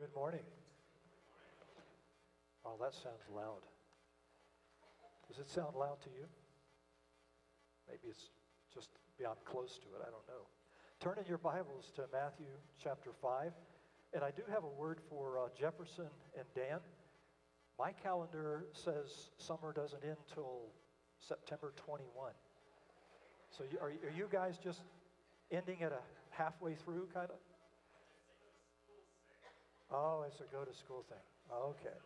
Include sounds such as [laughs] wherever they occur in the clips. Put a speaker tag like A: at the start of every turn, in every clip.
A: Good morning. Oh, that sounds loud. Does it sound loud to you? Maybe it's just beyond close to it. I don't know. Turn in your Bibles to Matthew chapter 5. And I do have a word for uh, Jefferson and Dan. My calendar says summer doesn't end till September 21. So you, are, are you guys just ending at a halfway through kind of? Oh, it's a go to school thing. Okay.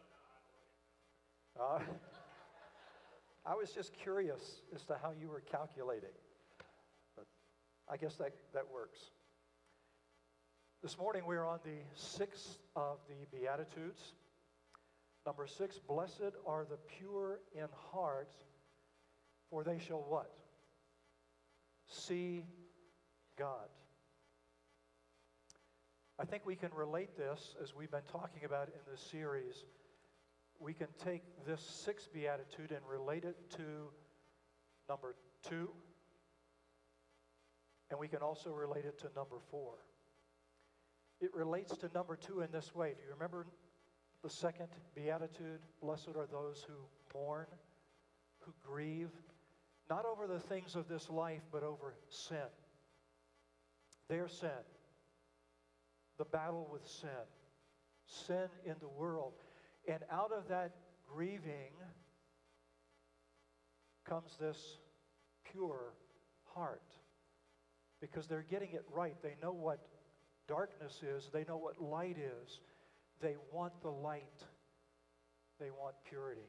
A: Uh, [laughs] I was just curious as to how you were calculating, but I guess that, that works. This morning we are on the sixth of the Beatitudes. Number six, blessed are the pure in heart, for they shall what? See God. I think we can relate this, as we've been talking about in this series. We can take this sixth beatitude and relate it to number two, and we can also relate it to number four. It relates to number two in this way. Do you remember the second beatitude? Blessed are those who mourn, who grieve, not over the things of this life, but over sin. Their sin the battle with sin, sin in the world. And out of that grieving comes this pure heart because they're getting it right. They know what darkness is, they know what light is. They want the light, they want purity.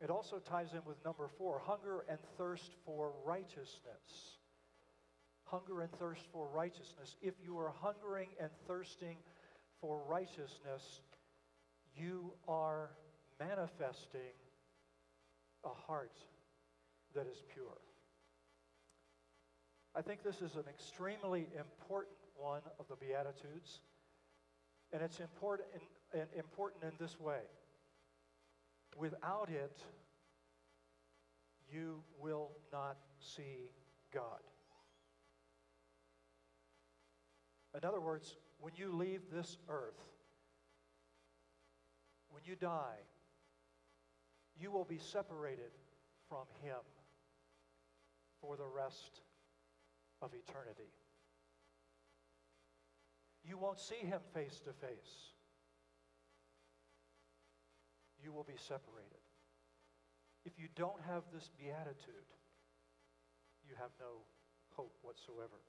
A: It also ties in with number four hunger and thirst for righteousness hunger and thirst for righteousness. If you are hungering and thirsting for righteousness, you are manifesting a heart that is pure. I think this is an extremely important one of the Beatitudes, and it's important in, important in this way. Without it, you will not see God. In other words, when you leave this earth, when you die, you will be separated from Him for the rest of eternity. You won't see Him face to face. You will be separated. If you don't have this beatitude, you have no hope whatsoever.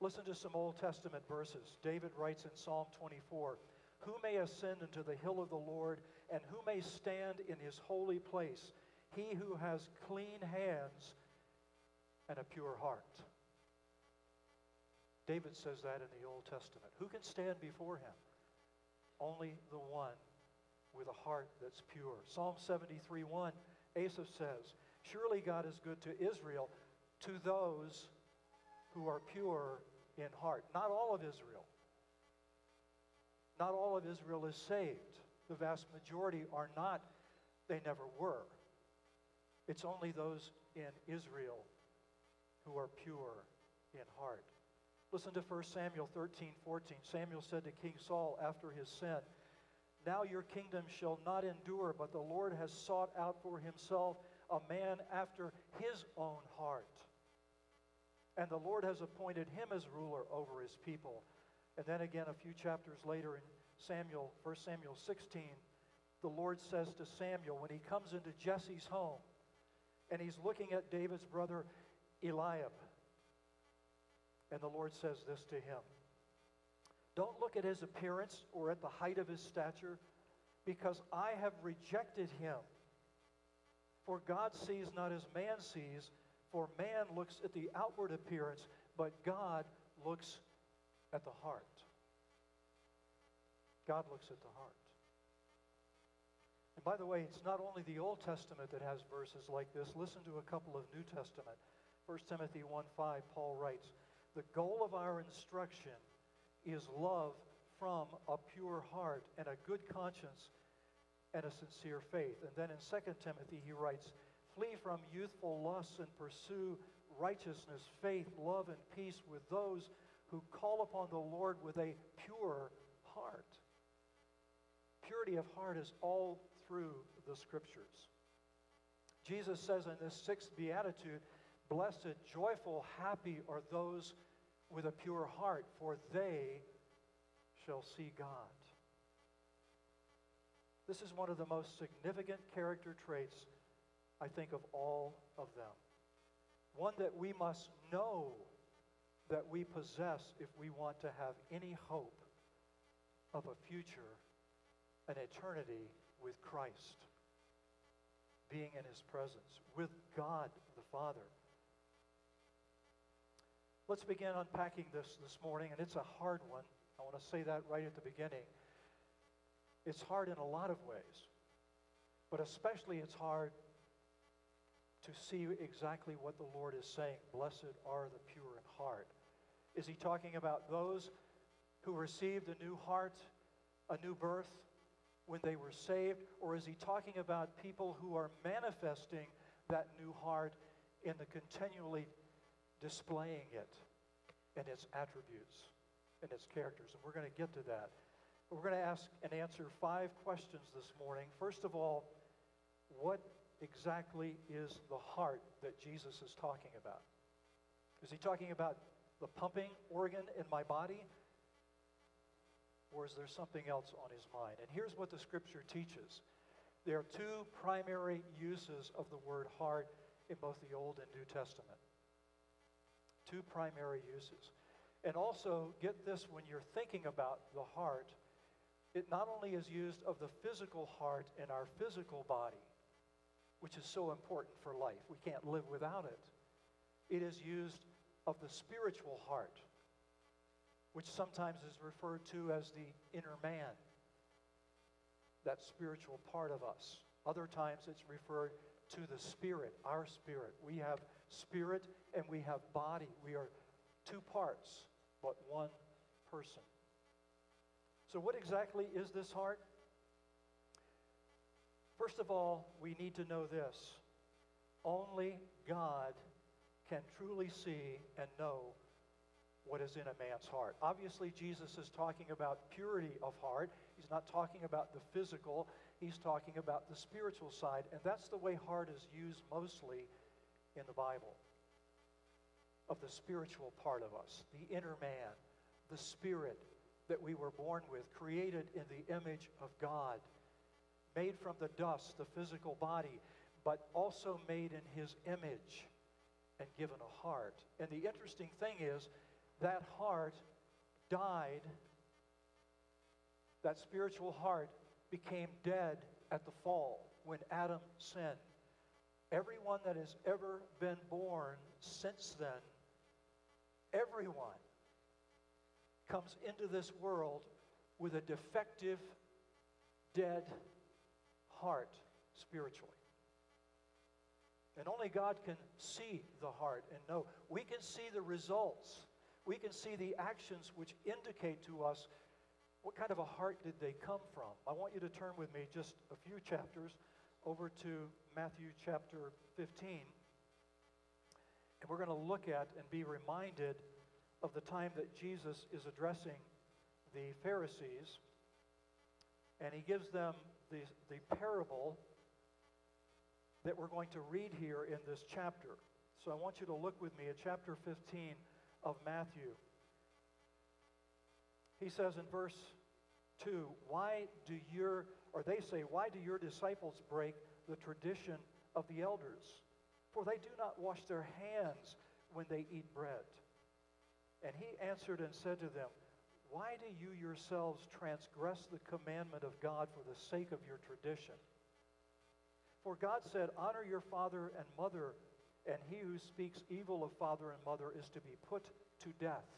A: Listen to some Old Testament verses. David writes in Psalm 24 Who may ascend into the hill of the Lord, and who may stand in his holy place? He who has clean hands and a pure heart. David says that in the Old Testament. Who can stand before him? Only the one with a heart that's pure. Psalm 73 1, Asaph says, Surely God is good to Israel, to those who are pure in heart. Not all of Israel. Not all of Israel is saved. The vast majority are not, they never were. It's only those in Israel who are pure in heart. Listen to 1 Samuel 13, 14. Samuel said to King Saul after his sin, Now your kingdom shall not endure, but the Lord has sought out for himself a man after his own heart and the Lord has appointed him as ruler over his people. And then again, a few chapters later in Samuel, 1 Samuel 16, the Lord says to Samuel when he comes into Jesse's home and he's looking at David's brother Eliab, and the Lord says this to him Don't look at his appearance or at the height of his stature, because I have rejected him. For God sees not as man sees. For man looks at the outward appearance, but God looks at the heart. God looks at the heart. And by the way, it's not only the Old Testament that has verses like this. Listen to a couple of New Testament. 1 Timothy 1 5, Paul writes, The goal of our instruction is love from a pure heart and a good conscience and a sincere faith. And then in 2 Timothy, he writes, Flee from youthful lusts and pursue righteousness, faith, love, and peace with those who call upon the Lord with a pure heart. purity of heart is all through the scriptures. Jesus says in this sixth beatitude, Blessed, joyful, happy are those with a pure heart, for they shall see God. This is one of the most significant character traits, I think, of all of them. One that we must know that we possess if we want to have any hope of a future, an eternity with Christ, being in his presence, with God the Father. Let's begin unpacking this this morning, and it's a hard one. I want to say that right at the beginning. It's hard in a lot of ways, but especially it's hard to see exactly what the Lord is saying. Blessed are the pure in heart. Is he talking about those who received a new heart, a new birth when they were saved? Or is he talking about people who are manifesting that new heart in the continually displaying it and its attributes and its characters. And we're going to get to that. We're going to ask and answer five questions this morning. First of all, what exactly is the heart that Jesus is talking about? Is he talking about the pumping organ in my body? Or is there something else on his mind? And here's what the scripture teaches there are two primary uses of the word heart in both the Old and New Testament. Two primary uses. And also, get this when you're thinking about the heart, it not only is used of the physical heart in our physical body, which is so important for life, we can't live without it. It is used of the spiritual heart, which sometimes is referred to as the inner man, that spiritual part of us. Other times it's referred to the spirit, our spirit. We have spirit and we have body. We are two parts, but one person. So, what exactly is this heart? First of all, we need to know this only God can truly see and know what is in a man's heart. Obviously, Jesus is talking about purity of heart. He's not talking about the physical, he's talking about the spiritual side. And that's the way heart is used mostly in the Bible of the spiritual part of us, the inner man, the spirit that we were born with, created in the image of God, made from the dust, the physical body, but also made in his image and given a heart. And the interesting thing is, that heart died, that spiritual heart became dead at the fall when Adam sinned. Everyone that has ever been born since then Everyone comes into this world with a defective, dead heart spiritually. And only God can see the heart and know. We can see the results. We can see the actions which indicate to us what kind of a heart did they come from. I want you to turn with me just a few chapters over to Matthew chapter 15. And we're going to look at and be reminded of the time that Jesus is addressing the Pharisees. And he gives them the, the parable that we're going to read here in this chapter. So I want you to look with me at chapter 15 of Matthew. He says in verse 2, Why do your, or they say, Why do your disciples break the tradition of the elders? For they do not wash their hands when they eat bread. And he answered and said to them, Why do you yourselves transgress the commandment of God for the sake of your tradition? For God said, Honor your father and mother, and he who speaks evil of father and mother is to be put to death.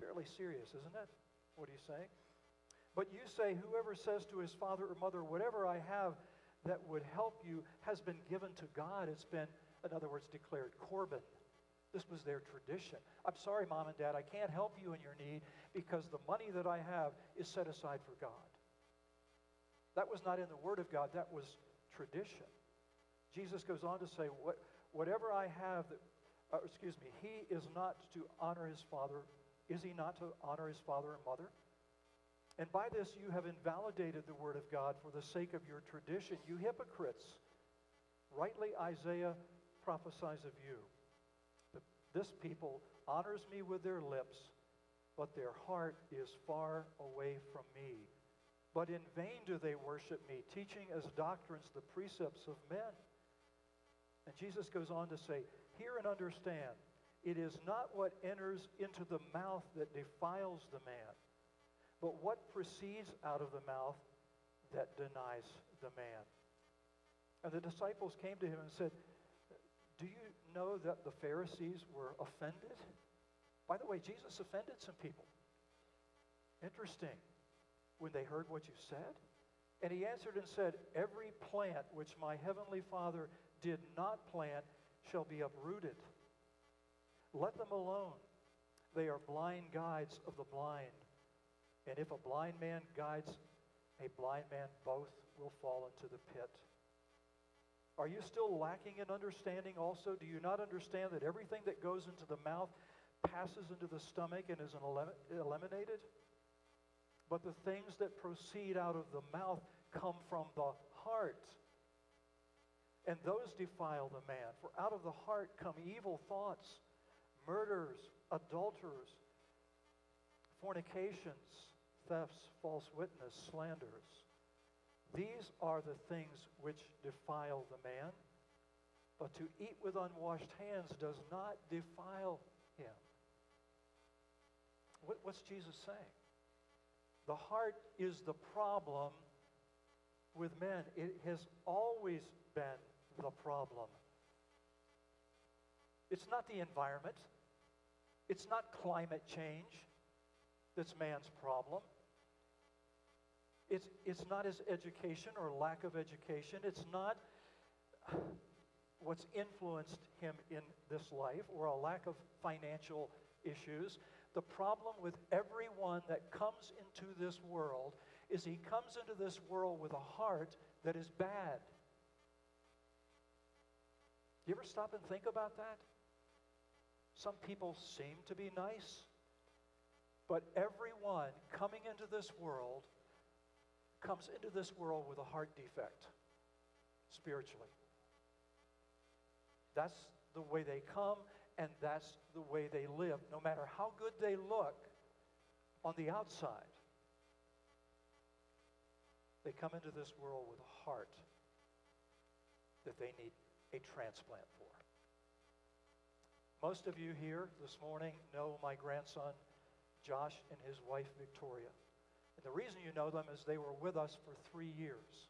A: Fairly serious, isn't it? What he's saying? But you say, Whoever says to his father or mother, Whatever I have that would help you has been given to God. It's been, in other words, declared Corban. This was their tradition. I'm sorry, mom and dad, I can't help you in your need because the money that I have is set aside for God. That was not in the Word of God, that was tradition. Jesus goes on to say, what, Whatever I have, that, uh, excuse me, he is not to honor his father. Is he not to honor his father and mother? And by this you have invalidated the word of God for the sake of your tradition, you hypocrites. Rightly Isaiah prophesies of you. This people honors me with their lips, but their heart is far away from me. But in vain do they worship me, teaching as doctrines the precepts of men. And Jesus goes on to say, Hear and understand, it is not what enters into the mouth that defiles the man, but what proceeds out of the mouth that denies the man. And the disciples came to him and said, Do you know that the Pharisees were offended? By the way, Jesus offended some people. Interesting. When they heard what you said? And he answered and said, Every plant which my heavenly Father did not plant shall be uprooted. Let them alone. They are blind guides of the blind. And if a blind man guides a blind man, both will fall into the pit. Are you still lacking in understanding also? Do you not understand that everything that goes into the mouth passes into the stomach and is eliminated? But the things that proceed out of the mouth come from the heart. And those defile the man. For out of the heart come evil thoughts, murders, adulterers, fornications, thefts, false witness, slanders. These are the things which defile the man, but to eat with unwashed hands does not defile him. What, what's Jesus saying? The heart is the problem with men. It has always been the problem. It's not the environment. It's not climate change that's man's problem. It's, it's not his education or lack of education. It's not what's influenced him in this life or a lack of financial issues. The problem with everyone that comes into this world is he comes into this world with a heart that is bad. You ever stop and think about that? Some people seem to be nice, but everyone coming into this world comes into this world with a heart defect spiritually. That's the way they come, and that's the way they live, no matter how good they look on the outside. They come into this world with a heart that they need a transplant for. Most of you here this morning know my grandson, Josh, and his wife, Victoria. And the reason you know them is they were with us for three years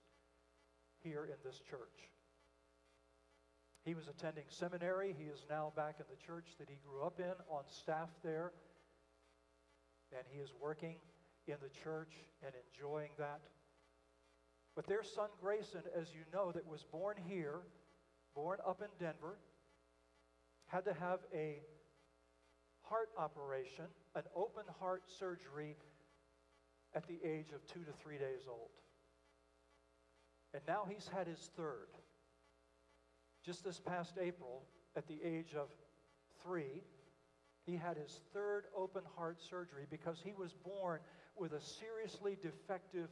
A: here in this church. He was attending seminary. He is now back in the church that he grew up in on staff there. And he is working in the church and enjoying that. But their son Grayson, as you know, that was born here, born up in Denver, had to have a heart operation, an open heart surgery at the age of two to three days old. And now he's had his third. Just this past April, at the age of three, he had his third open heart surgery because he was born with a seriously defective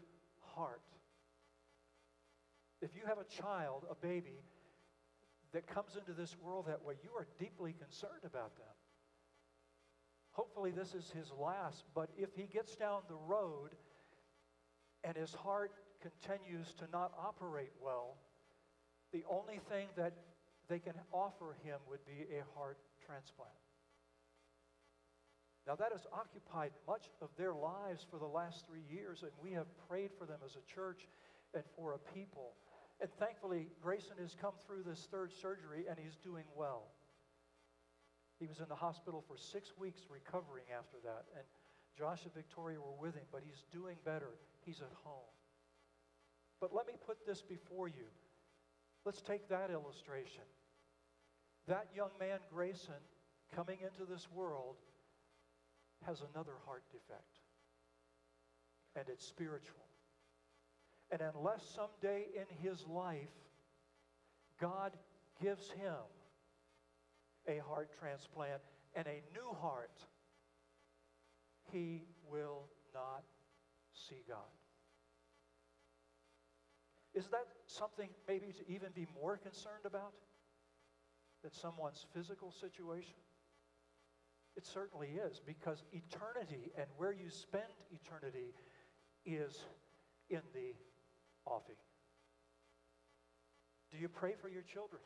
A: heart. If you have a child, a baby, that comes into this world that way, you are deeply concerned about them. Hopefully, this is his last, but if he gets down the road and his heart continues to not operate well, the only thing that they can offer him would be a heart transplant. Now, that has occupied much of their lives for the last three years, and we have prayed for them as a church and for a people. And thankfully, Grayson has come through this third surgery and he's doing well. He was in the hospital for six weeks recovering after that. And Josh and Victoria were with him, but he's doing better. He's at home. But let me put this before you. Let's take that illustration. That young man, Grayson, coming into this world, has another heart defect. And it's spiritual. And unless someday in his life God gives him a heart transplant and a new heart, he will not see God. Is that something maybe to even be more concerned about than someone's physical situation? It certainly is because eternity and where you spend eternity is in the offing. Do you pray for your children?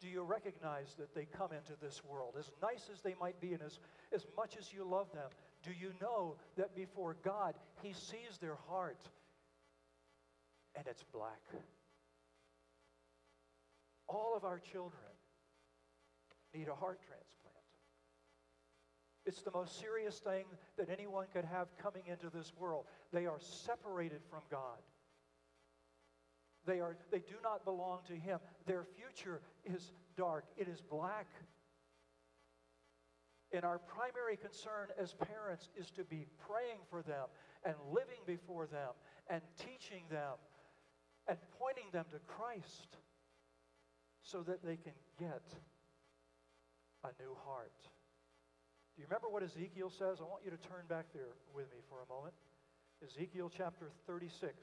A: Do you recognize that they come into this world? As nice as they might be and as, as much as you love them, do you know that before God, He sees their heart and it's black? All of our children need a heart transplant. It's the most serious thing that anyone could have coming into this world. They are separated from God. They, are, they do not belong to Him. Their future is dark, it is black. And our primary concern as parents is to be praying for them and living before them and teaching them and pointing them to Christ so that they can get a new heart. Do you remember what Ezekiel says? I want you to turn back there with me for a moment. Ezekiel chapter 36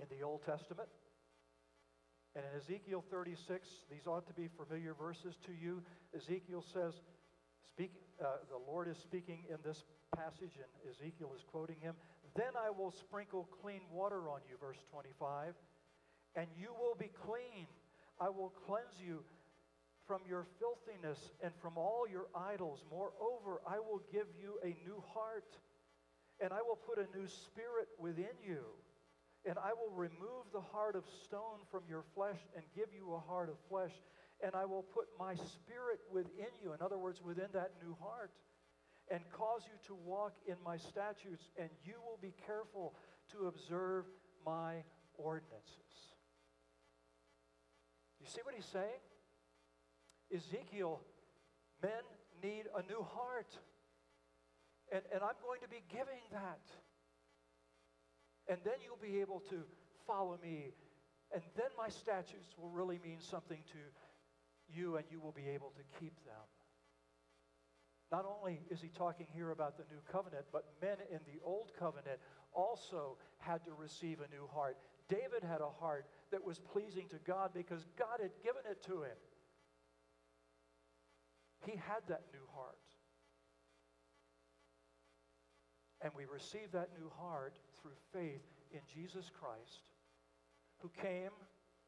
A: in the Old Testament. And in Ezekiel 36, these ought to be familiar verses to you. Ezekiel says, speak, uh, the Lord is speaking in this passage, and Ezekiel is quoting him. Then I will sprinkle clean water on you, verse 25, and you will be clean. I will cleanse you from your filthiness and from all your idols. Moreover, I will give you a new heart, and I will put a new spirit within you and I will remove the heart of stone from your flesh and give you a heart of flesh. And I will put my spirit within you, in other words, within that new heart, and cause you to walk in my statutes, and you will be careful to observe my ordinances. You see what he's saying? Ezekiel, men need a new heart. And, and I'm going to be giving that. And then you'll be able to follow me. And then my statutes will really mean something to you, and you will be able to keep them. Not only is he talking here about the new covenant, but men in the old covenant also had to receive a new heart. David had a heart that was pleasing to God because God had given it to him. He had that new heart. And we receive that new heart through faith in Jesus Christ, who came,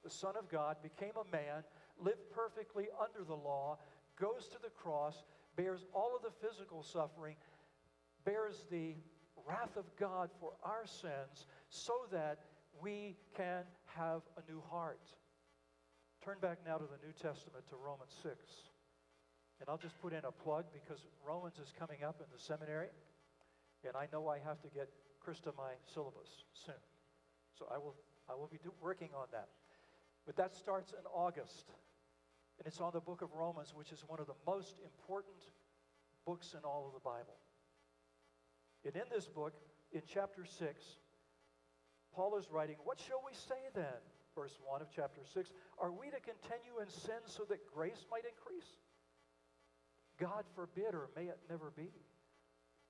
A: the Son of God, became a man, lived perfectly under the law, goes to the cross, bears all of the physical suffering, bears the wrath of God for our sins, so that we can have a new heart. Turn back now to the New Testament to Romans 6. And I'll just put in a plug because Romans is coming up in the seminary. And I know I have to get Krista my syllabus soon. So I will, I will be do, working on that. But that starts in August. And it's on the book of Romans, which is one of the most important books in all of the Bible. And in this book, in chapter 6, Paul is writing, What shall we say then? Verse 1 of chapter 6 Are we to continue in sin so that grace might increase? God forbid, or may it never be.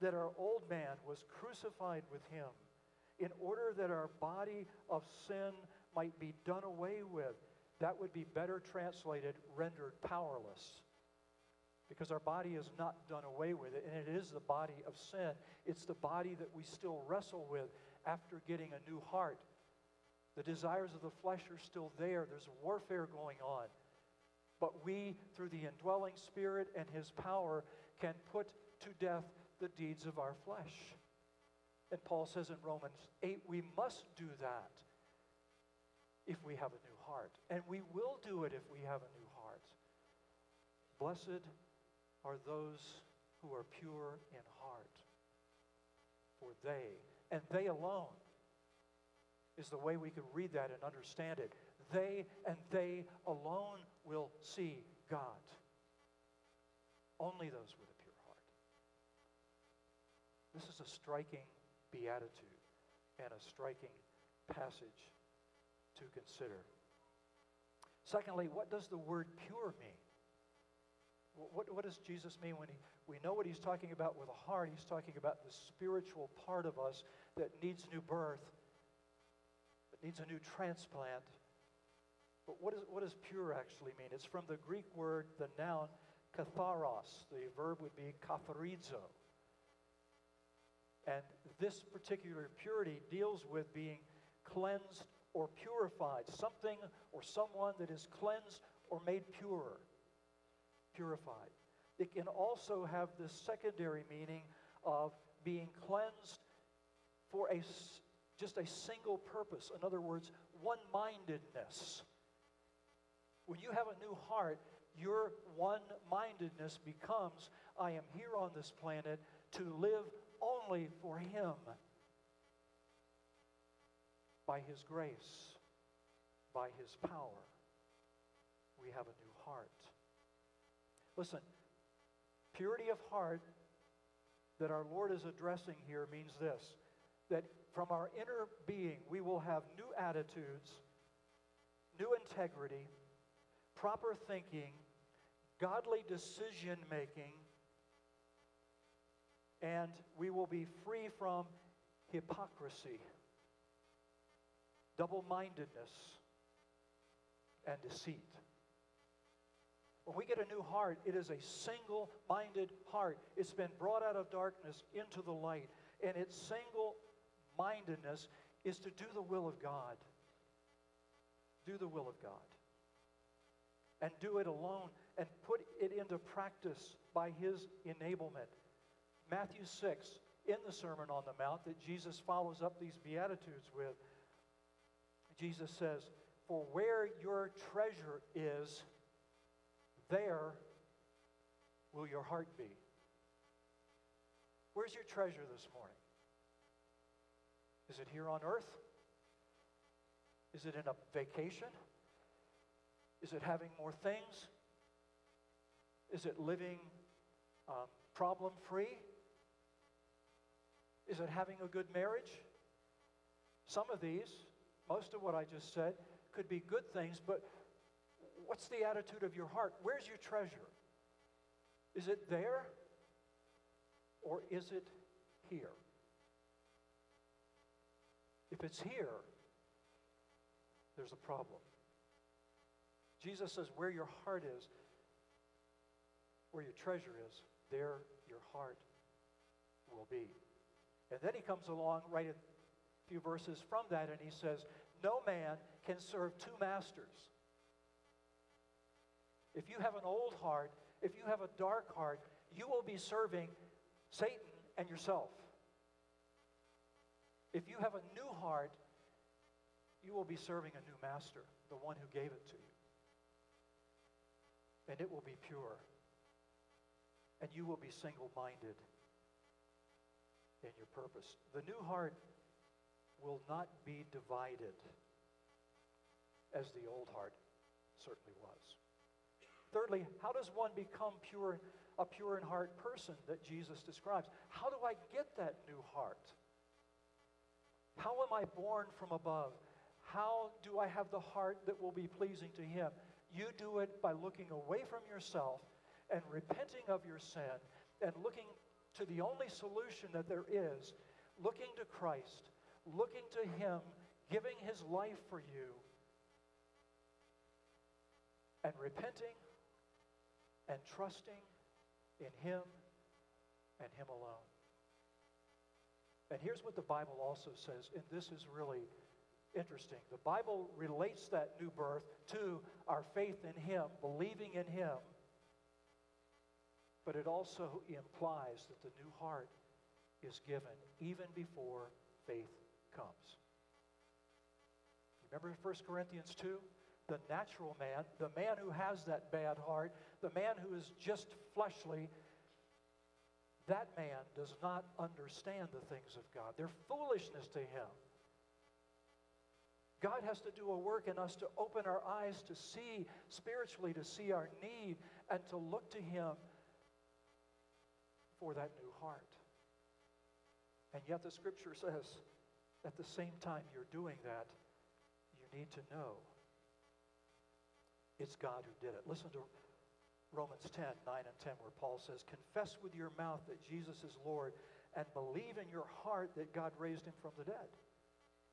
A: that our old man was crucified with him in order that our body of sin might be done away with. That would be better translated, rendered powerless. Because our body is not done away with it, and it is the body of sin. It's the body that we still wrestle with after getting a new heart. The desires of the flesh are still there, there's warfare going on. But we, through the indwelling Spirit and His power, can put to death the deeds of our flesh. And Paul says in Romans 8, we must do that if we have a new heart. And we will do it if we have a new heart. Blessed are those who are pure in heart, for they, and they alone is the way we can read that and understand it. They and they alone will see God. Only those with a. This is a striking beatitude and a striking passage to consider. Secondly, what does the word pure mean? What, what does Jesus mean when he, we know what he's talking about with a heart? He's talking about the spiritual part of us that needs new birth, that needs a new transplant. But what, is, what does pure actually mean? It's from the Greek word, the noun, katharos. The verb would be katharizo. And this particular purity deals with being cleansed or purified, something or someone that is cleansed or made pure, purified. It can also have the secondary meaning of being cleansed for a, just a single purpose. In other words, one mindedness. When you have a new heart, your one mindedness becomes I am here on this planet to live only for Him by His grace, by His power. We have a new heart. Listen, purity of heart that our Lord is addressing here means this that from our inner being we will have new attitudes, new integrity, proper thinking, godly decision making, and we will be free from hypocrisy, double mindedness, and deceit. When we get a new heart, it is a single minded heart. It's been brought out of darkness into the light. And its single mindedness is to do the will of God. Do the will of God. And do it alone and put it into practice by His enablement. Matthew 6, in the Sermon on the Mount, that Jesus follows up these Beatitudes with, Jesus says, For where your treasure is, there will your heart be. Where's your treasure this morning? Is it here on earth? Is it in a vacation? Is it having more things? Is it living um, problem free? Is it having a good marriage? Some of these, most of what I just said, could be good things, but what's the attitude of your heart? Where's your treasure? Is it there or is it here? If it's here, there's a problem. Jesus says, Where your heart is, where your treasure is, there your heart will be. And then he comes along right a few verses from that and he says, No man can serve two masters. If you have an old heart, if you have a dark heart, you will be serving Satan and yourself. If you have a new heart, you will be serving a new master, the one who gave it to you. And it will be pure. And you will be single minded in your purpose. The new heart will not be divided as the old heart certainly was. Thirdly, how does one become pure, a pure in heart person that Jesus describes? How do I get that new heart? How am I born from above? How do I have the heart that will be pleasing to Him? You do it by looking away from yourself and repenting of your sin and looking to the only solution that there is, looking to Christ, looking to Him, giving His life for you, and repenting and trusting in Him and Him alone. And here's what the Bible also says, and this is really interesting. The Bible relates that new birth to our faith in Him, believing in Him. But it also implies that the new heart is given even before faith comes. Remember 1 Corinthians 2? The natural man, the man who has that bad heart, the man who is just fleshly, that man does not understand the things of God. They're foolishness to him. God has to do a work in us to open our eyes to see spiritually, to see our need, and to look to Him for that new heart. And yet, the scripture says at the same time you're doing that, you need to know it's God who did it. Listen to Romans 10 9 and 10, where Paul says, Confess with your mouth that Jesus is Lord, and believe in your heart that God raised him from the dead.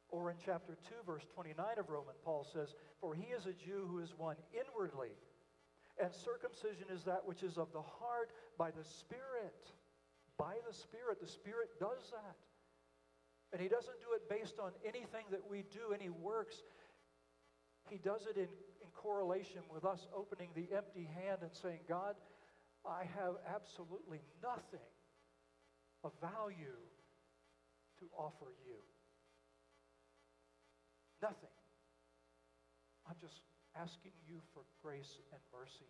A: Or in chapter 2, verse 29 of Romans, Paul says, For he is a Jew who is one inwardly, and circumcision is that which is of the heart by the Spirit. By the Spirit. The Spirit does that. And he doesn't do it based on anything that we do, any works. He does it in, in correlation with us opening the empty hand and saying, God, I have absolutely nothing of value to offer you. Nothing. I'm just asking you for grace and mercy.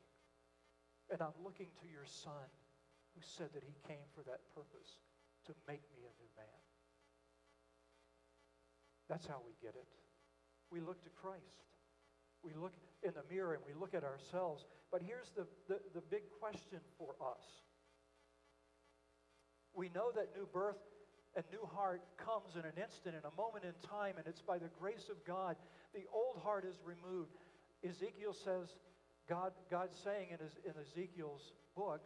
A: And I'm looking to your son who said that he came for that purpose to make me a new man. That's how we get it. We look to Christ. We look in the mirror and we look at ourselves. But here's the, the, the big question for us. We know that new birth and new heart comes in an instant, in a moment in time, and it's by the grace of God. The old heart is removed. Ezekiel says, God, God's saying in, his, in Ezekiel's book,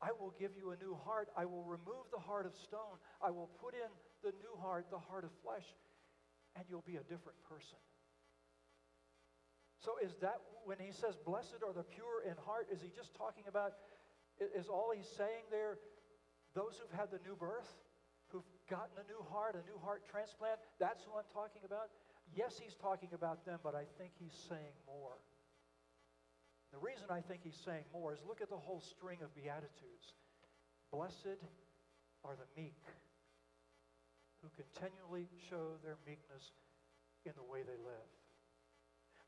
A: I will give you a new heart. I will remove the heart of stone. I will put in the new heart, the heart of flesh, and you'll be a different person. So, is that when he says, Blessed are the pure in heart, is he just talking about, is all he's saying there those who've had the new birth? who've gotten a new heart, a new heart transplant. That's who I'm talking about. Yes, he's talking about them, but I think he's saying more. The reason I think he's saying more is look at the whole string of Beatitudes. Blessed are the meek who continually show their meekness in the way they live.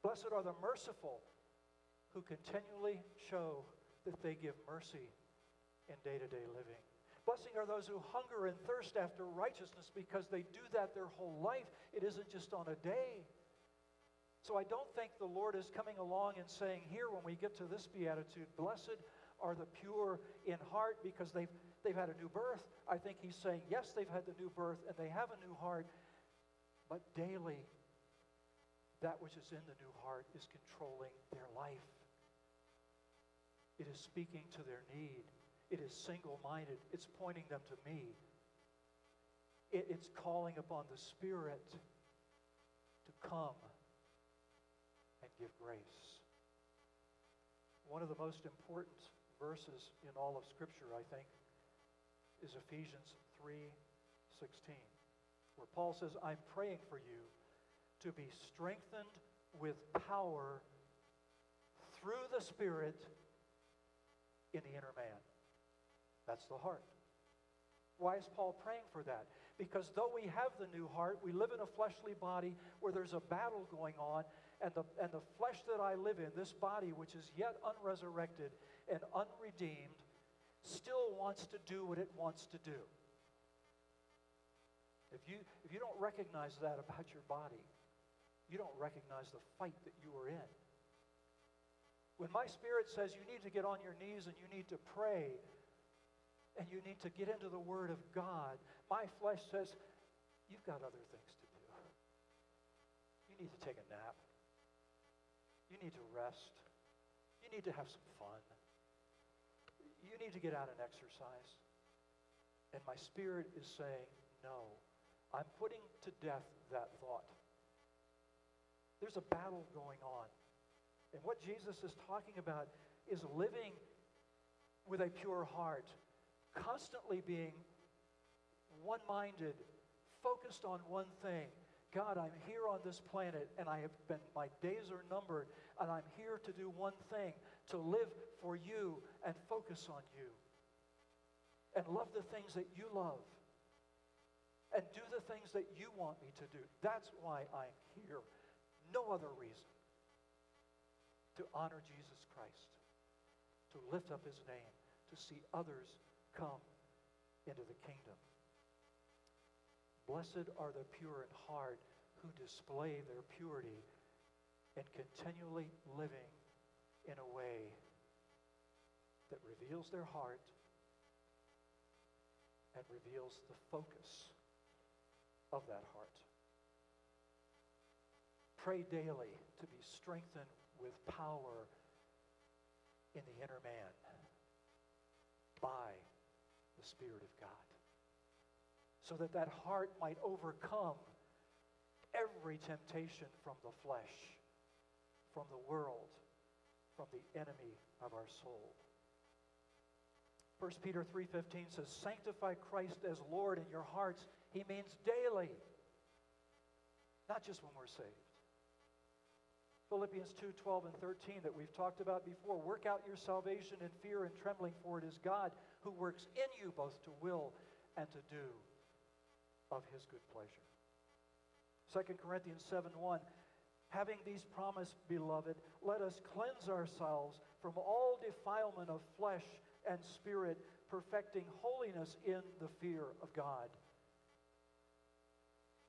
A: Blessed are the merciful who continually show that they give mercy in day to day living. Blessing are those who hunger and thirst after righteousness because they do that their whole life. It isn't just on a day. So I don't think the Lord is coming along and saying here when we get to this beatitude, blessed are the pure in heart because they've, they've had a new birth. I think he's saying, yes, they've had the new birth and they have a new heart, but daily that which is in the new heart is controlling their life. It is speaking to their need. It is single minded, it's pointing them to me. It, it's calling upon the Spirit to come and give grace. One of the most important verses in all of Scripture, I think, is Ephesians 3:16, where Paul says, "I'm praying for you to be strengthened with power through the Spirit in the inner man." That's the heart. Why is Paul praying for that? Because though we have the new heart, we live in a fleshly body where there's a battle going on, and the, and the flesh that I live in, this body which is yet unresurrected and unredeemed, still wants to do what it wants to do. If you, if you don't recognize that about your body, you don't recognize the fight that you are in. When my spirit says you need to get on your knees and you need to pray and you need to get into the Word of God. My flesh says, You've got other things to do. You need to take a nap. You need to rest. You need to have some fun. You need to get out and exercise. And my spirit is saying, No, I'm putting to death that thought. There's a battle going on. And what Jesus is talking about is living with a pure heart constantly being one minded, focused on one thing. God, I'm here on this planet and I have been, my days are numbered, and I'm here to do one thing to live for you and focus on you. And love the things that you love. And do the things that you want me to do. That's why I'm here. No other reason. To honor Jesus Christ, to lift up his name, to see others come into the kingdom. Blessed are the pure in heart who display their purity in continually living in a way that reveals their heart and reveals the focus of that heart. Pray daily to be strengthened with power in the inner man by the Spirit of God. So that that heart might overcome every temptation from the flesh, from the world, from the enemy of our soul. 1 Peter 3:15 says sanctify Christ as Lord in your hearts. He means daily. Not just when we're saved. Philippians 2 12 and 13 that we've talked about before. Work out your salvation in fear and trembling, for it is God who works in you both to will and to do of his good pleasure. 2 Corinthians 7 1. Having these promised, beloved, let us cleanse ourselves from all defilement of flesh and spirit, perfecting holiness in the fear of God.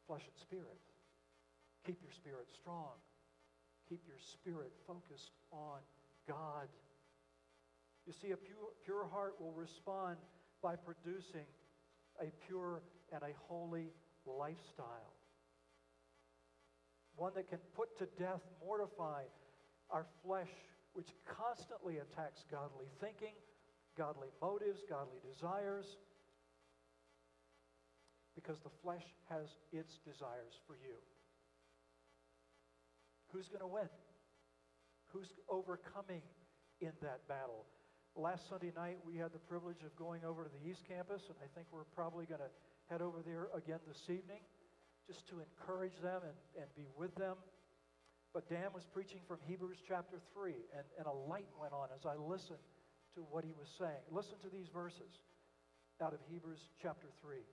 A: Flesh and spirit. Keep your spirit strong. Keep your spirit focused on God. You see, a pure, pure heart will respond by producing a pure and a holy lifestyle. One that can put to death, mortify our flesh, which constantly attacks godly thinking, godly motives, godly desires, because the flesh has its desires for you. Who's going to win? Who's overcoming in that battle? Last Sunday night, we had the privilege of going over to the East Campus, and I think we're probably going to head over there again this evening just to encourage them and, and be with them. But Dan was preaching from Hebrews chapter 3, and, and a light went on as I listened to what he was saying. Listen to these verses out of Hebrews chapter 3.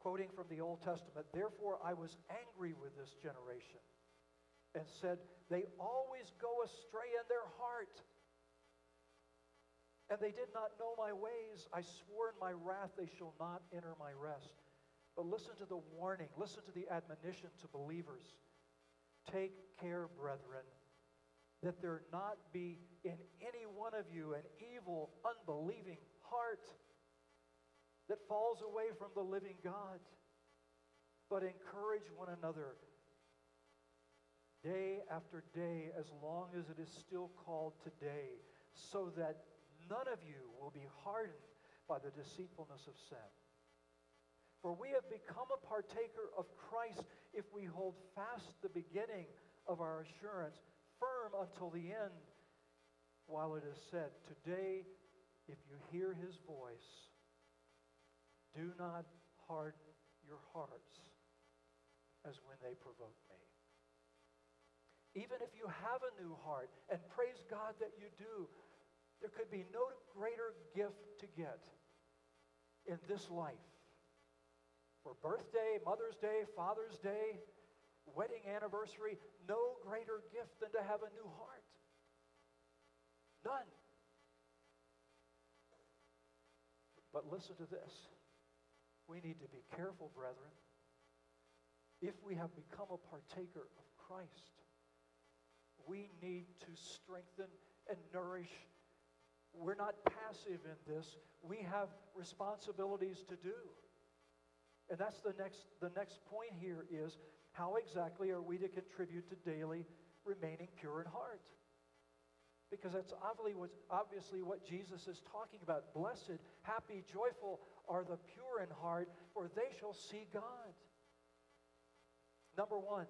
A: Quoting from the Old Testament, Therefore I was angry with this generation and said, They always go astray in their heart. And they did not know my ways. I swore in my wrath they shall not enter my rest. But listen to the warning, listen to the admonition to believers. Take care, brethren, that there not be in any one of you an evil, unbelieving heart that falls away from the living God, but encourage one another day after day as long as it is still called today, so that none of you will be hardened by the deceitfulness of sin. For we have become a partaker of Christ if we hold fast the beginning of our assurance firm until the end, while it is said, Today, if you hear his voice, do not harden your hearts as when they provoke me. Even if you have a new heart, and praise God that you do, there could be no greater gift to get in this life. For birthday, Mother's Day, Father's Day, wedding anniversary, no greater gift than to have a new heart. None. But listen to this. We need to be careful, brethren. If we have become a partaker of Christ, we need to strengthen and nourish. We're not passive in this. We have responsibilities to do. And that's the next, the next point here is how exactly are we to contribute to daily remaining pure in heart? Because that's obviously what, obviously what Jesus is talking about. Blessed, happy, joyful are the pure in heart, for they shall see God. Number one,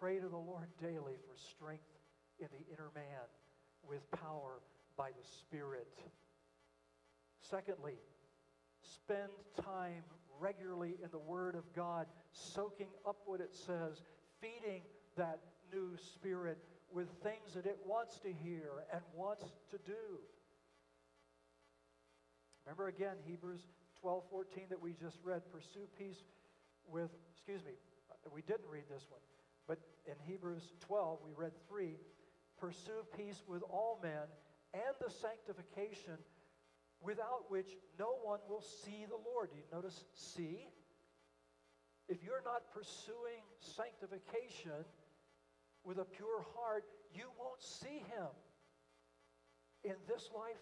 A: pray to the Lord daily for strength in the inner man with power by the Spirit. Secondly, spend time regularly in the Word of God, soaking up what it says, feeding that new spirit with things that it wants to hear and wants to do. Remember again, Hebrews 12 14 that we just read pursue peace with, excuse me, we didn't read this one, but in Hebrews 12, we read 3 pursue peace with all men and the sanctification without which no one will see the Lord. Do you notice see? If you're not pursuing sanctification with a pure heart, you won't see him in this life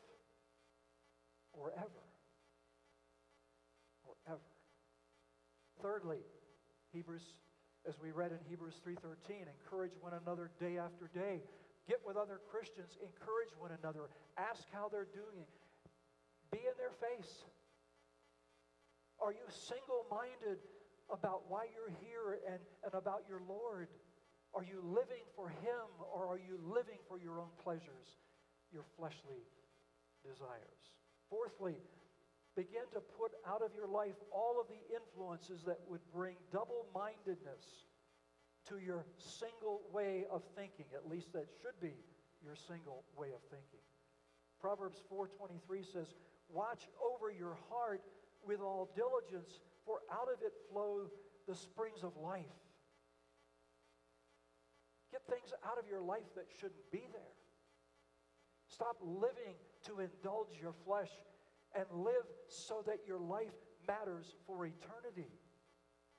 A: or ever. Or ever. Thirdly, Hebrews, as we read in Hebrews 3.13, encourage one another day after day. Get with other Christians, encourage one another, ask how they're doing, be in their face. Are you single minded about why you're here and, and about your Lord? Are you living for Him or are you living for your own pleasures, your fleshly desires? Fourthly, begin to put out of your life all of the influences that would bring double mindedness to your single way of thinking. At least that should be your single way of thinking. Proverbs 4:23 says, "Watch over your heart with all diligence, for out of it flow the springs of life." Get things out of your life that shouldn't be there. Stop living to indulge your flesh and live so that your life matters for eternity.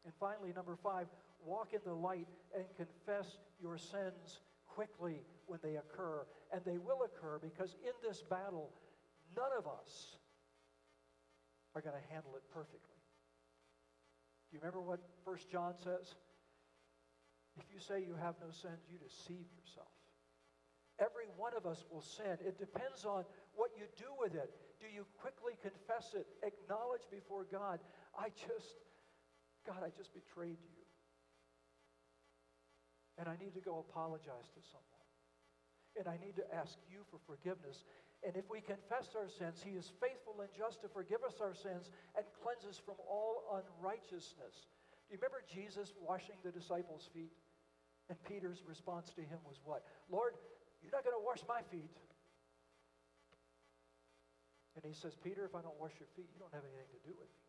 A: And finally, number five, walk in the light and confess your sins quickly when they occur. And they will occur because in this battle, none of us are going to handle it perfectly. Do you remember what First John says? If you say you have no sins, you deceive yourself. Every one of us will sin. It depends on what you do with it. Do you quickly confess it, acknowledge before God, I just, God, I just betrayed you. And I need to go apologize to someone. And I need to ask you for forgiveness. And if we confess our sins, He is faithful and just to forgive us our sins and cleanse us from all unrighteousness. Do you remember Jesus washing the disciples' feet? And Peter's response to him was what? Lord, you're not going to wash my feet. And he says, Peter, if I don't wash your feet, you don't have anything to do with me.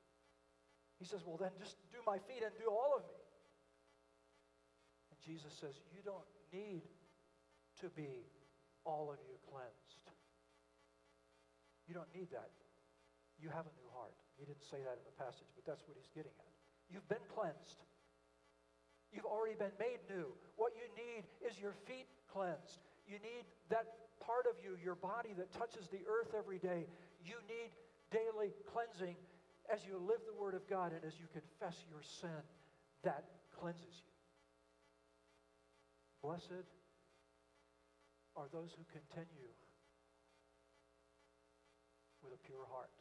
A: He says, Well, then just do my feet and do all of me. And Jesus says, You don't need to be all of you cleansed. You don't need that. You have a new heart. He didn't say that in the passage, but that's what he's getting at. You've been cleansed. You've already been made new. What you need is your feet cleansed. You need that part of you, your body that touches the earth every day. You need daily cleansing as you live the Word of God and as you confess your sin. That cleanses you. Blessed are those who continue with a pure heart,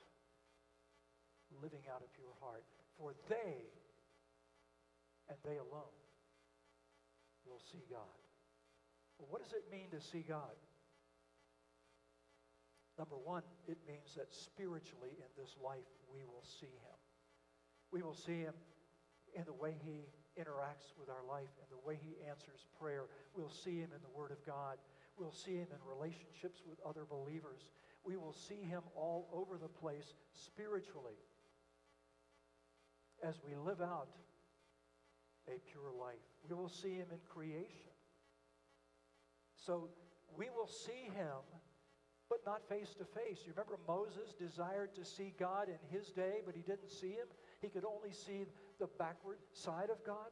A: living out a pure heart, for they and they alone will see God. What does it mean to see God? Number one, it means that spiritually in this life we will see Him. We will see Him in the way He interacts with our life, and the way He answers prayer. We'll see Him in the Word of God. We'll see Him in relationships with other believers. We will see Him all over the place spiritually as we live out a pure life. We will see him in creation. So we will see him, but not face to face. You remember Moses desired to see God in his day, but he didn't see him? He could only see the backward side of God.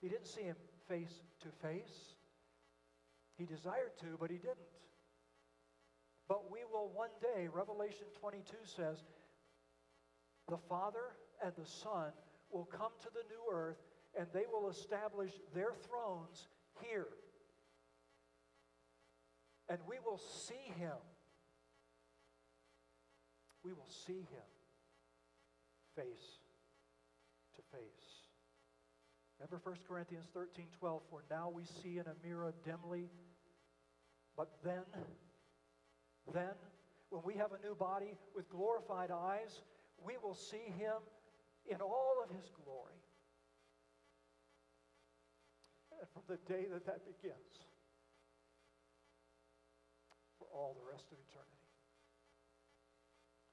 A: He didn't see him face to face. He desired to, but he didn't. But we will one day, Revelation 22 says, the Father and the Son will come to the new earth and they will establish their thrones here. And we will see him. We will see him face to face. Remember 1 Corinthians 13 12, for now we see in a mirror dimly, but then, then, when we have a new body with glorified eyes, we will see him in all of his glory. And [laughs] from the day that that begins, for all the rest of eternity.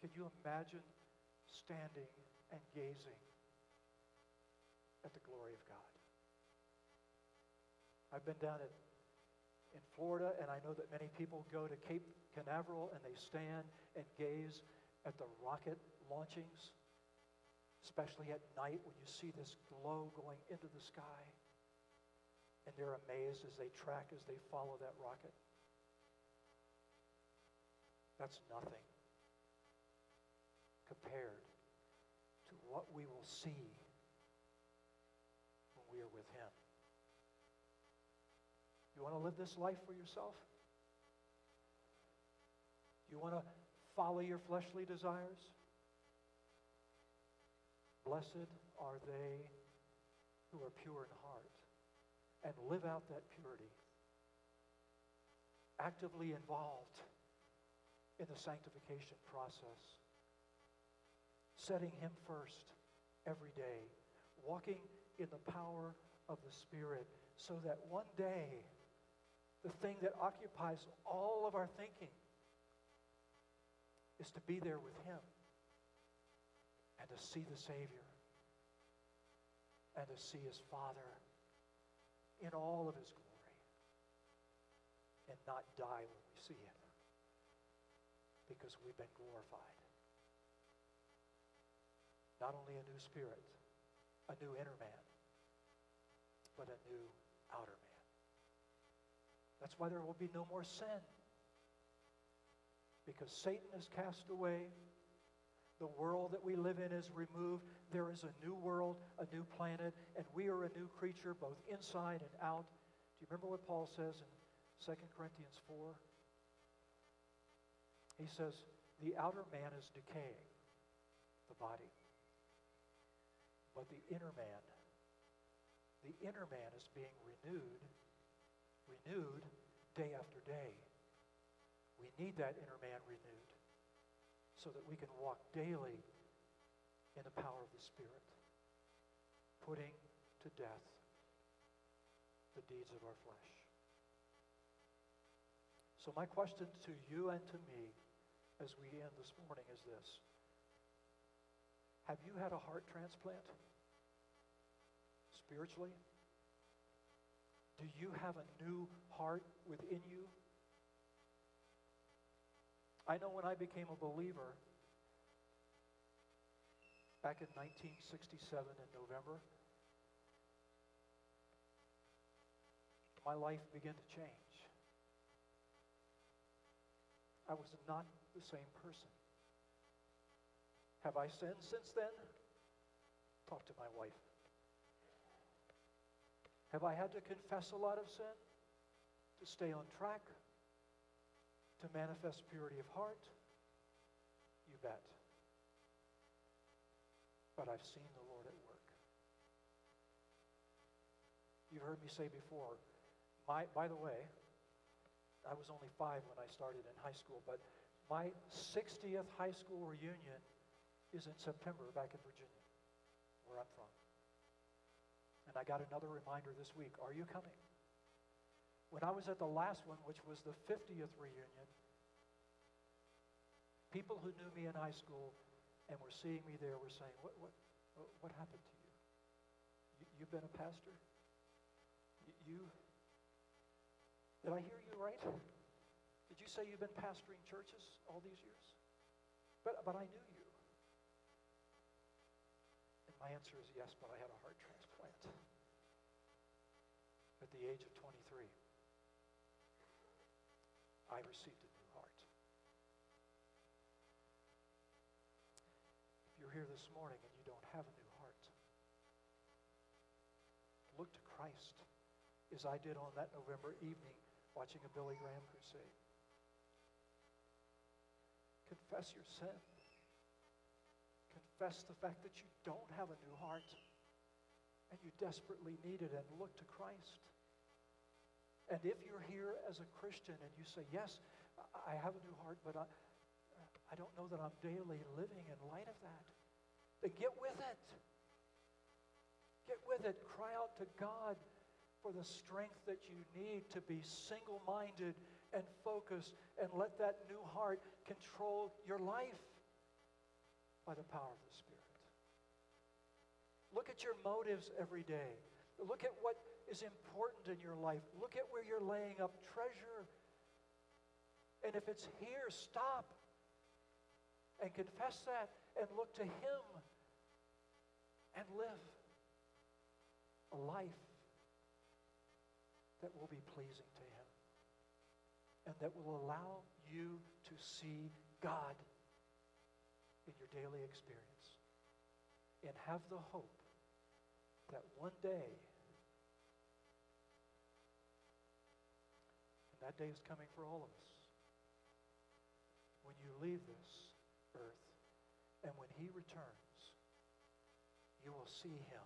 A: Can you imagine standing and gazing at the glory of God? I've been down at, in Florida, and I know that many people go to Cape Canaveral and they stand and gaze at the rocket launchings, especially at night when you see this glow going into the sky. And they're amazed as they track, as they follow that rocket. That's nothing compared to what we will see when we are with Him. You want to live this life for yourself? You want to follow your fleshly desires? Blessed are they who are pure in heart and live out that purity. Actively involved in the sanctification process. Setting Him first every day. Walking in the power of the Spirit so that one day the thing that occupies all of our thinking is to be there with Him and to see the Savior and to see His Father in all of His glory and not die when we see Him because we've been glorified. Not only a new spirit, a new inner man, but a new outer man. That's why there will be no more sin. Because Satan is cast away. The world that we live in is removed. There is a new world, a new planet, and we are a new creature both inside and out. Do you remember what Paul says in 2 Corinthians 4? He says, the outer man is decaying, the body. But the inner man, the inner man is being renewed renewed day after day. We need that inner man renewed so that we can walk daily in the power of the Spirit, putting to death the deeds of our flesh. So, my question to you and to me as we end this morning is this Have you had a heart transplant spiritually? Do you have a new heart within you? I know when I became a believer back in 1967 in November, my life began to change. I was not the same person. Have I sinned since then? Talk to my wife. Have I had to confess a lot of sin to stay on track, to manifest purity of heart? You bet. But I've seen the Lord at work. You've heard me say before, my, by the way, I was only five when I started in high school, but my 60th high school reunion is in September back in Virginia, where I'm from. And I got another reminder this week Are you coming? When I was at the last one, which was the 50th reunion, people who knew me in high school and were seeing me there were saying, What, what, what happened to you? you you've been a pastor? You, did I hear you right? Did you say you've been pastoring churches all these years? But, but I knew you. And my answer is yes, but I had a heart transplant at the age of 23, I received a new heart. If you're here this morning and you don't have a new heart, look to Christ as I did on that November evening watching a Billy Graham crusade. Confess your sin. Confess the fact that you don't have a new heart and you desperately need it and look to Christ. And if you're here as a Christian and you say, Yes, I have a new heart, but I, I don't know that I'm daily living in light of that, then get with it. Get with it. Cry out to God for the strength that you need to be single minded and focused and let that new heart control your life by the power of the Spirit. Look at your motives every day. Look at what is important in your life. Look at where you're laying up treasure. And if it's here, stop and confess that and look to Him and live a life that will be pleasing to Him and that will allow you to see God in your daily experience and have the hope that one day, and that day is coming for all of us, when you leave this earth and when he returns, you will see him.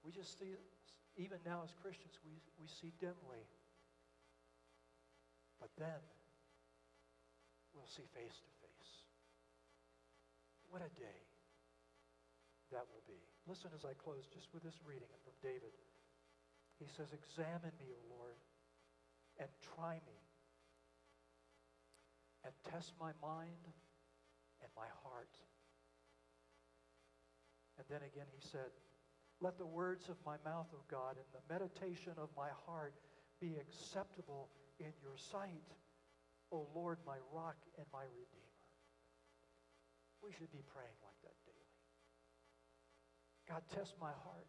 A: We just see, even now as Christians, we, we see dimly. But then, we'll see face to face. What a day that will be. Listen as I close just with this reading from David. He says, Examine me, O Lord, and try me, and test my mind and my heart. And then again he said, Let the words of my mouth, O God, and the meditation of my heart be acceptable in your sight, O Lord, my rock and my redeemer. We should be praying like that daily. God, test my heart.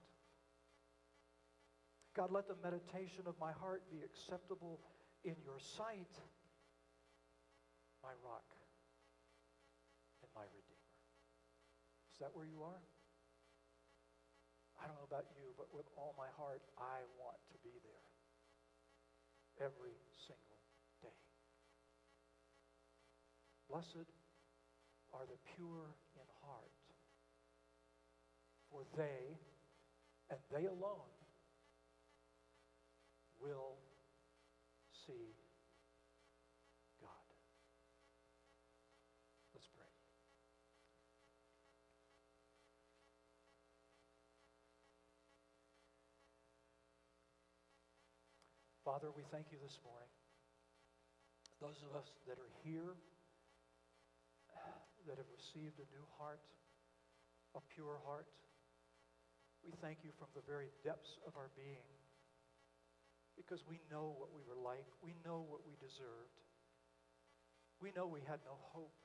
A: God, let the meditation of my heart be acceptable in your sight, my rock and my redeemer. Is that where you are? I don't know about you, but with all my heart, I want to be there every single day. Blessed are the pure in heart, for they, and they alone, will see God. Let's pray. Father, we thank you this morning. Those of us that are here, that have received a new heart, a pure heart, we thank you from the very depths of our being because we know what we were like. We know what we deserved. We know we had no hope.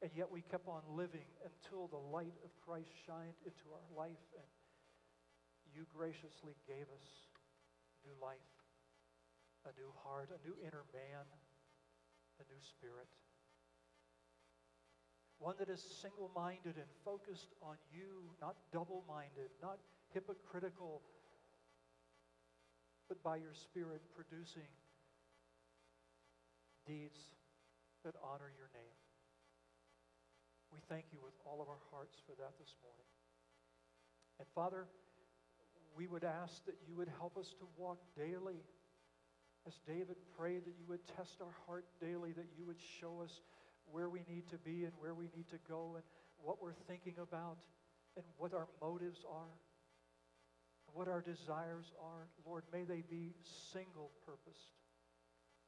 A: And yet we kept on living until the light of Christ shined into our life and you graciously gave us new life, a new heart, a new inner man, a new spirit. One that is single minded and focused on you, not double minded, not hypocritical, but by your Spirit producing deeds that honor your name. We thank you with all of our hearts for that this morning. And Father, we would ask that you would help us to walk daily. As David prayed, that you would test our heart daily, that you would show us where we need to be and where we need to go and what we're thinking about and what our motives are what our desires are. Lord, may they be single purposed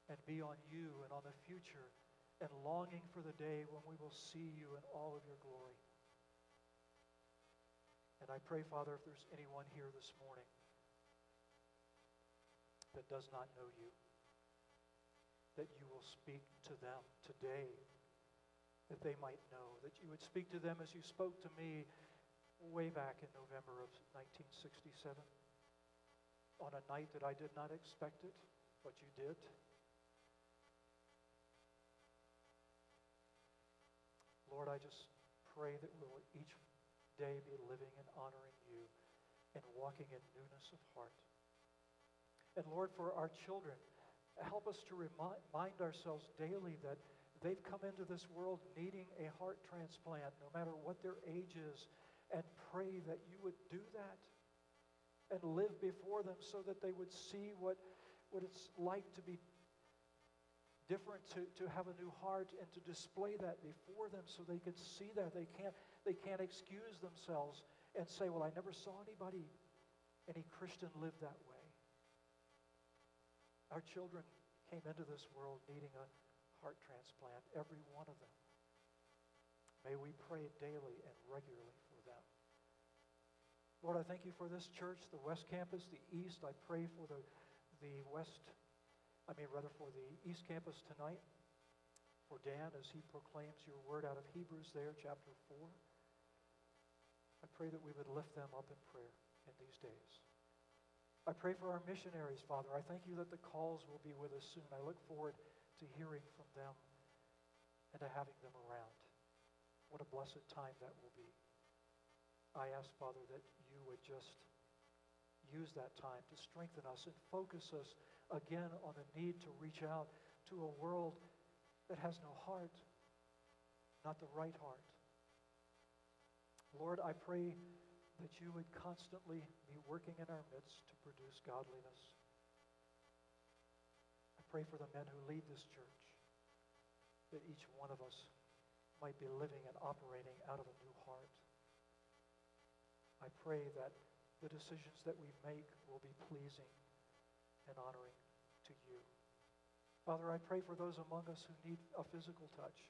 A: and be on you and on the future and longing for the day when we will see you in all of your glory. And I pray, Father, if there's anyone here this morning that does not know you, that you will speak to them today, that they might know, that you would speak to them as you spoke to me way back in November of 1967 on a night that I did not expect it, but you did. Lord, I just pray that we will each day be living and honoring you and walking in newness of heart. And Lord, for our children, help us to remind ourselves daily that they've come into this world needing a heart transplant, no matter what their age is and pray that you would do that and live before them so that they would see what, what it's like to be different, to, to have a new heart, and to display that before them so they can see that. They can't, they can't excuse themselves and say, Well, I never saw anybody, any Christian live that way. Our children came into this world needing a heart transplant, every one of them. May we pray daily and regularly Lord, I thank you for this church, the West Campus, the East. I pray for the, the West, I mean, rather for the East Campus tonight, for Dan as he proclaims your word out of Hebrews there, chapter 4. I pray that we would lift them up in prayer in these days. I pray for our missionaries, Father. I thank you that the calls will be with us soon. I look forward to hearing from them and to having them around. What a blessed time that will be. I ask, Father, that you would just use that time to strengthen us and focus us again on the need to reach out to a world that has no heart, not the right heart. Lord, I pray that you would constantly be working in our midst to produce godliness. I pray for the men who lead this church, that each one of us might be living and operating out of a new heart. I pray that the decisions that we make will be pleasing and honoring to you. Father, I pray for those among us who need a physical touch,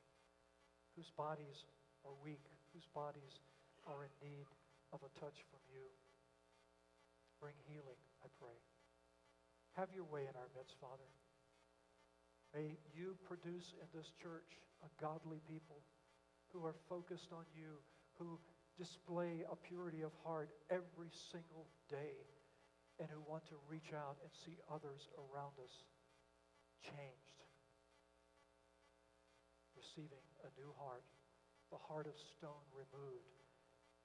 A: whose bodies are weak, whose bodies are in need of a touch from you. Bring healing, I pray. Have your way in our midst, Father. May you produce in this church a godly people who are focused on you, who display a purity of heart every single day, and who want to reach out and see others around us changed, receiving a new heart, the heart of stone removed,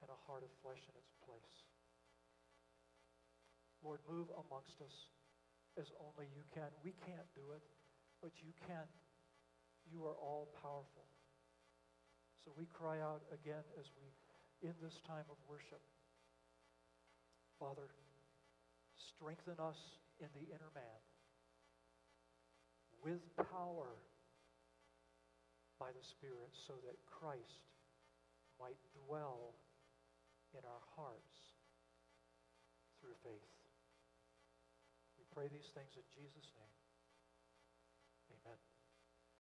A: and a heart of flesh in its place. Lord, move amongst us as only you can. We can't do it, but you can. You are all powerful. So we cry out again as we, in this time of worship, Father, strengthen us in the inner man with power by the Spirit so that Christ might dwell in our hearts through faith. We pray these things in Jesus' name.